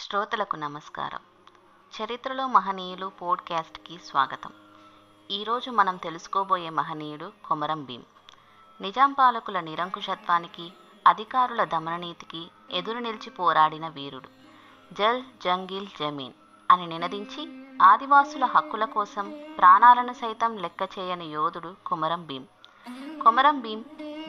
శ్రోతలకు నమస్కారం. చరిత్రలో మహనీయులు పోడ్కాస్ట్కి స్వాగతం. ఈరోజు మనం తెలుసుకోబోయే మహనీయుడు కొమరం భీం నిజాం పాలకుల నిరంకుశత్వానికి అధికారుల దమననీతికి ఎదురు నిలిచి పోరాడిన వీరుడు జల్ జంగిల్ జమీన్ అని నినదించి ఆదివాసుల హక్కుల కోసం ప్రాణాలను సైతం లెక్క చేయని యోధుడు కొమరం భీం కొమరం భీం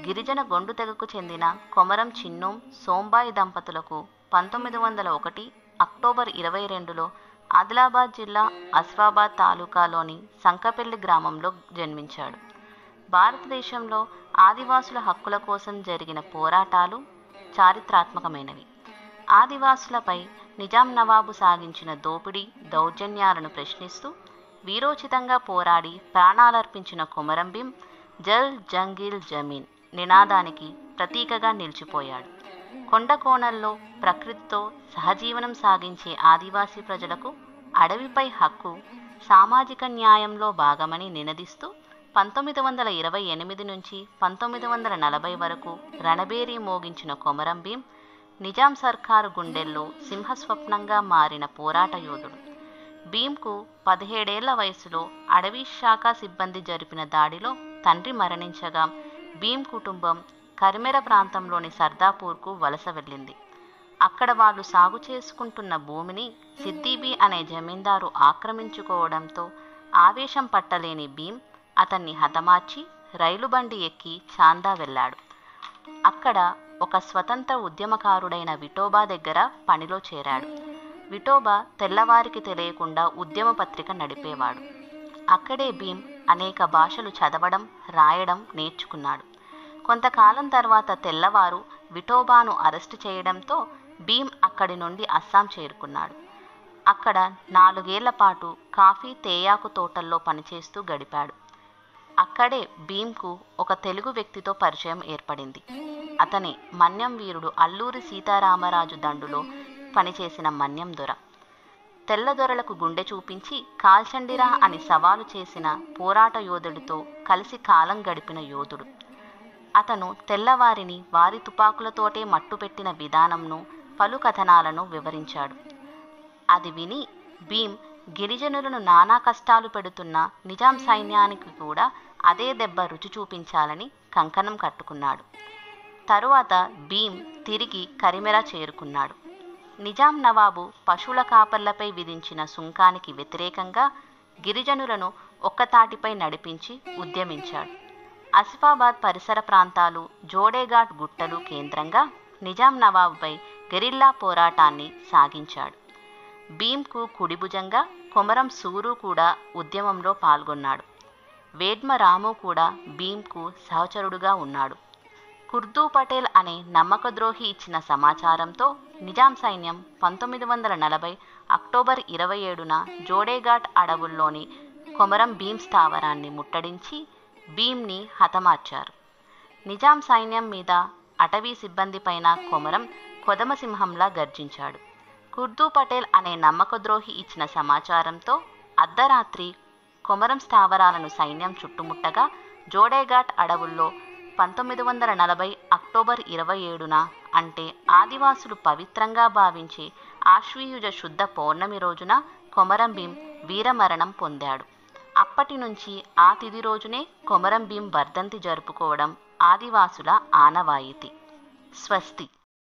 గిరిజన గొండు తెగకు చెందిన కొమరం చిన్నోం సోంబాయి దంపతులకు పంతొమ్మిది వందల ఒకటి అక్టోబర్ ఇరవై రెండులో ఆదిలాబాద్ జిల్లా అస్వాబాద్ తాలూకాలోని సంకపల్లి గ్రామంలో జన్మించాడు. భారతదేశంలో ఆదివాసుల హక్కుల కోసం జరిగిన పోరాటాలు చారిత్రాత్మకమైనవి. ఆదివాసులపై నిజాం నవాబు సాగించిన దోపిడీ దౌర్జన్యాలను ప్రశ్నిస్తూ వీరోచితంగా పోరాడి ప్రాణాలర్పించిన కొమరం భీం జల్ జంగిల్ జమీన్ నినాదానికి ప్రతీకగా నిలిచిపోయాడు. కొండ కోణల్లో ప్రకృతితో సహజీవనం సాగించే ఆదివాసీ ప్రజలకు అడవిపై హక్కు సామాజిక న్యాయంలో భాగమని నినదిస్తూ పంతొమ్మిది వందల ఇరవై ఎనిమిది నుంచి పంతొమ్మిది వందల నలభై వరకు రణబేరీ మోగించిన కొమరం భీం నిజాం సర్కారు గుండెల్లో సింహస్వప్నంగా మారిన పోరాట యోధుడు. భీంకు పదిహేడేళ్ళ వయసులో అడవి శాఖ సిబ్బంది జరిపిన దాడిలో తండ్రి మరణించగా భీం కుటుంబం కరిమెర ప్రాంతంలోని సర్దాపూర్కు వలస వెళ్ళింది. అక్కడ వాళ్ళు సాగు చేసుకుంటున్న భూమిని సిద్దీబీ అనే జమీందారు ఆక్రమించుకోవడంతో ఆవేశం పట్టలేని భీమ్ అతన్ని హతమార్చి రైలు బండి ఎక్కి చాందా వెళ్ళాడు. అక్కడ ఒక స్వతంత్ర ఉద్యమకారుడైన విఠోబా దగ్గర పనిలో చేరాడు. విఠోబా తెల్లవారికి తెలియకుండా ఉద్యమ పత్రిక నడిపేవాడు. అక్కడే భీమ్ అనేక భాషలు చదవడం రాయడం నేర్చుకున్నాడు. కొంతకాలం తర్వాత తెల్లవారు విఠోబాను అరెస్టు చేయడంతో భీం అక్కడి నుండి అస్సాం చేరుకున్నాడు. అక్కడ నాలుగేళ్ళ పాటు కాఫీ తేయాకు తోటల్లో పనిచేస్తూ గడిపాడు. అక్కడే భీంకు ఒక తెలుగు వ్యక్తితో పరిచయం ఏర్పడింది. అతనే మన్యం వీరుడు అల్లూరి సీతారామరాజు దండులో పనిచేసిన మన్యం దొర. తెల్లదొరలకు గుండె చూపించి కాల్చండిరా అని సవాలు చేసిన పోరాట యోధుడితో కలిసి కాలం గడిపిన యోధుడు. అతను తెల్లవారిని వారి తుపాకులతోటే మట్టుపెట్టిన విధానంను పలు కథనాలను వివరించాడు. అది విని భీం గిరిజనులను నానా కష్టాలు పెడుతున్న నిజాం సైన్యానికి కూడా అదే దెబ్బ రుచి చూపించాలని కంకణం కట్టుకున్నాడు. తరువాత భీం తిరిగి కరిమెర చేరుకున్నాడు. నిజాం నవాబు పశువుల కాపర్లపై విధించిన సుంకానికి వ్యతిరేకంగా గిరిజనులను ఒక్కతాటిపై నడిపించి ఉద్యమించాడు. ఆసిఫాబాద్ పరిసర ప్రాంతాలు జోడేఘాట్ గుట్టలు కేంద్రంగా నిజాం నవాబుపై గెరిల్లా పోరాటాన్ని సాగించాడు. భీంకు కుడిభుజంగా కొమరం సూరు కూడా ఉద్యమంలో పాల్గొన్నాడు. వేడ్మ రాము కూడా భీమ్కు సహచరుడుగా ఉన్నాడు. కుర్దూ పటేల్ అనే నమ్మకద్రోహి ఇచ్చిన సమాచారంతో నిజాం సైన్యం పంతొమ్మిది వందల నలభై అక్టోబర్ ఇరవై ఏడున జోడేఘాట్ అడవుల్లోని కొమరం భీమ్ స్థావరాన్ని ముట్టడించి భీంని హతమార్చారు. నిజాం సైన్యం మీద అటవీ సిబ్బందిపైన కొమరం కొదమసింహంలా గర్జించాడు. కుర్దూ పటేల్ అనే నమ్మకద్రోహి ఇచ్చిన సమాచారంతో అర్ధరాత్రి కొమరం స్థావరాలను సైన్యం చుట్టుముట్టగా జోడేఘాట్ అడవుల్లో పంతొమ్మిది వందల నలభై అక్టోబర్ ఇరవై ఏడున అంటే ఆదివాసులు పవిత్రంగా భావించే ఆశ్వీయుజ శుద్ధ పౌర్ణమి రోజున కొమరం భీం వీరమరణం పొందాడు. అప్పటి నుంచి ఆ తిది రోజునే కొమరం భీం వర్ధంతి జరుపుకోవడం ఆదివాసుల ఆనవాయితీ. స్వస్తి.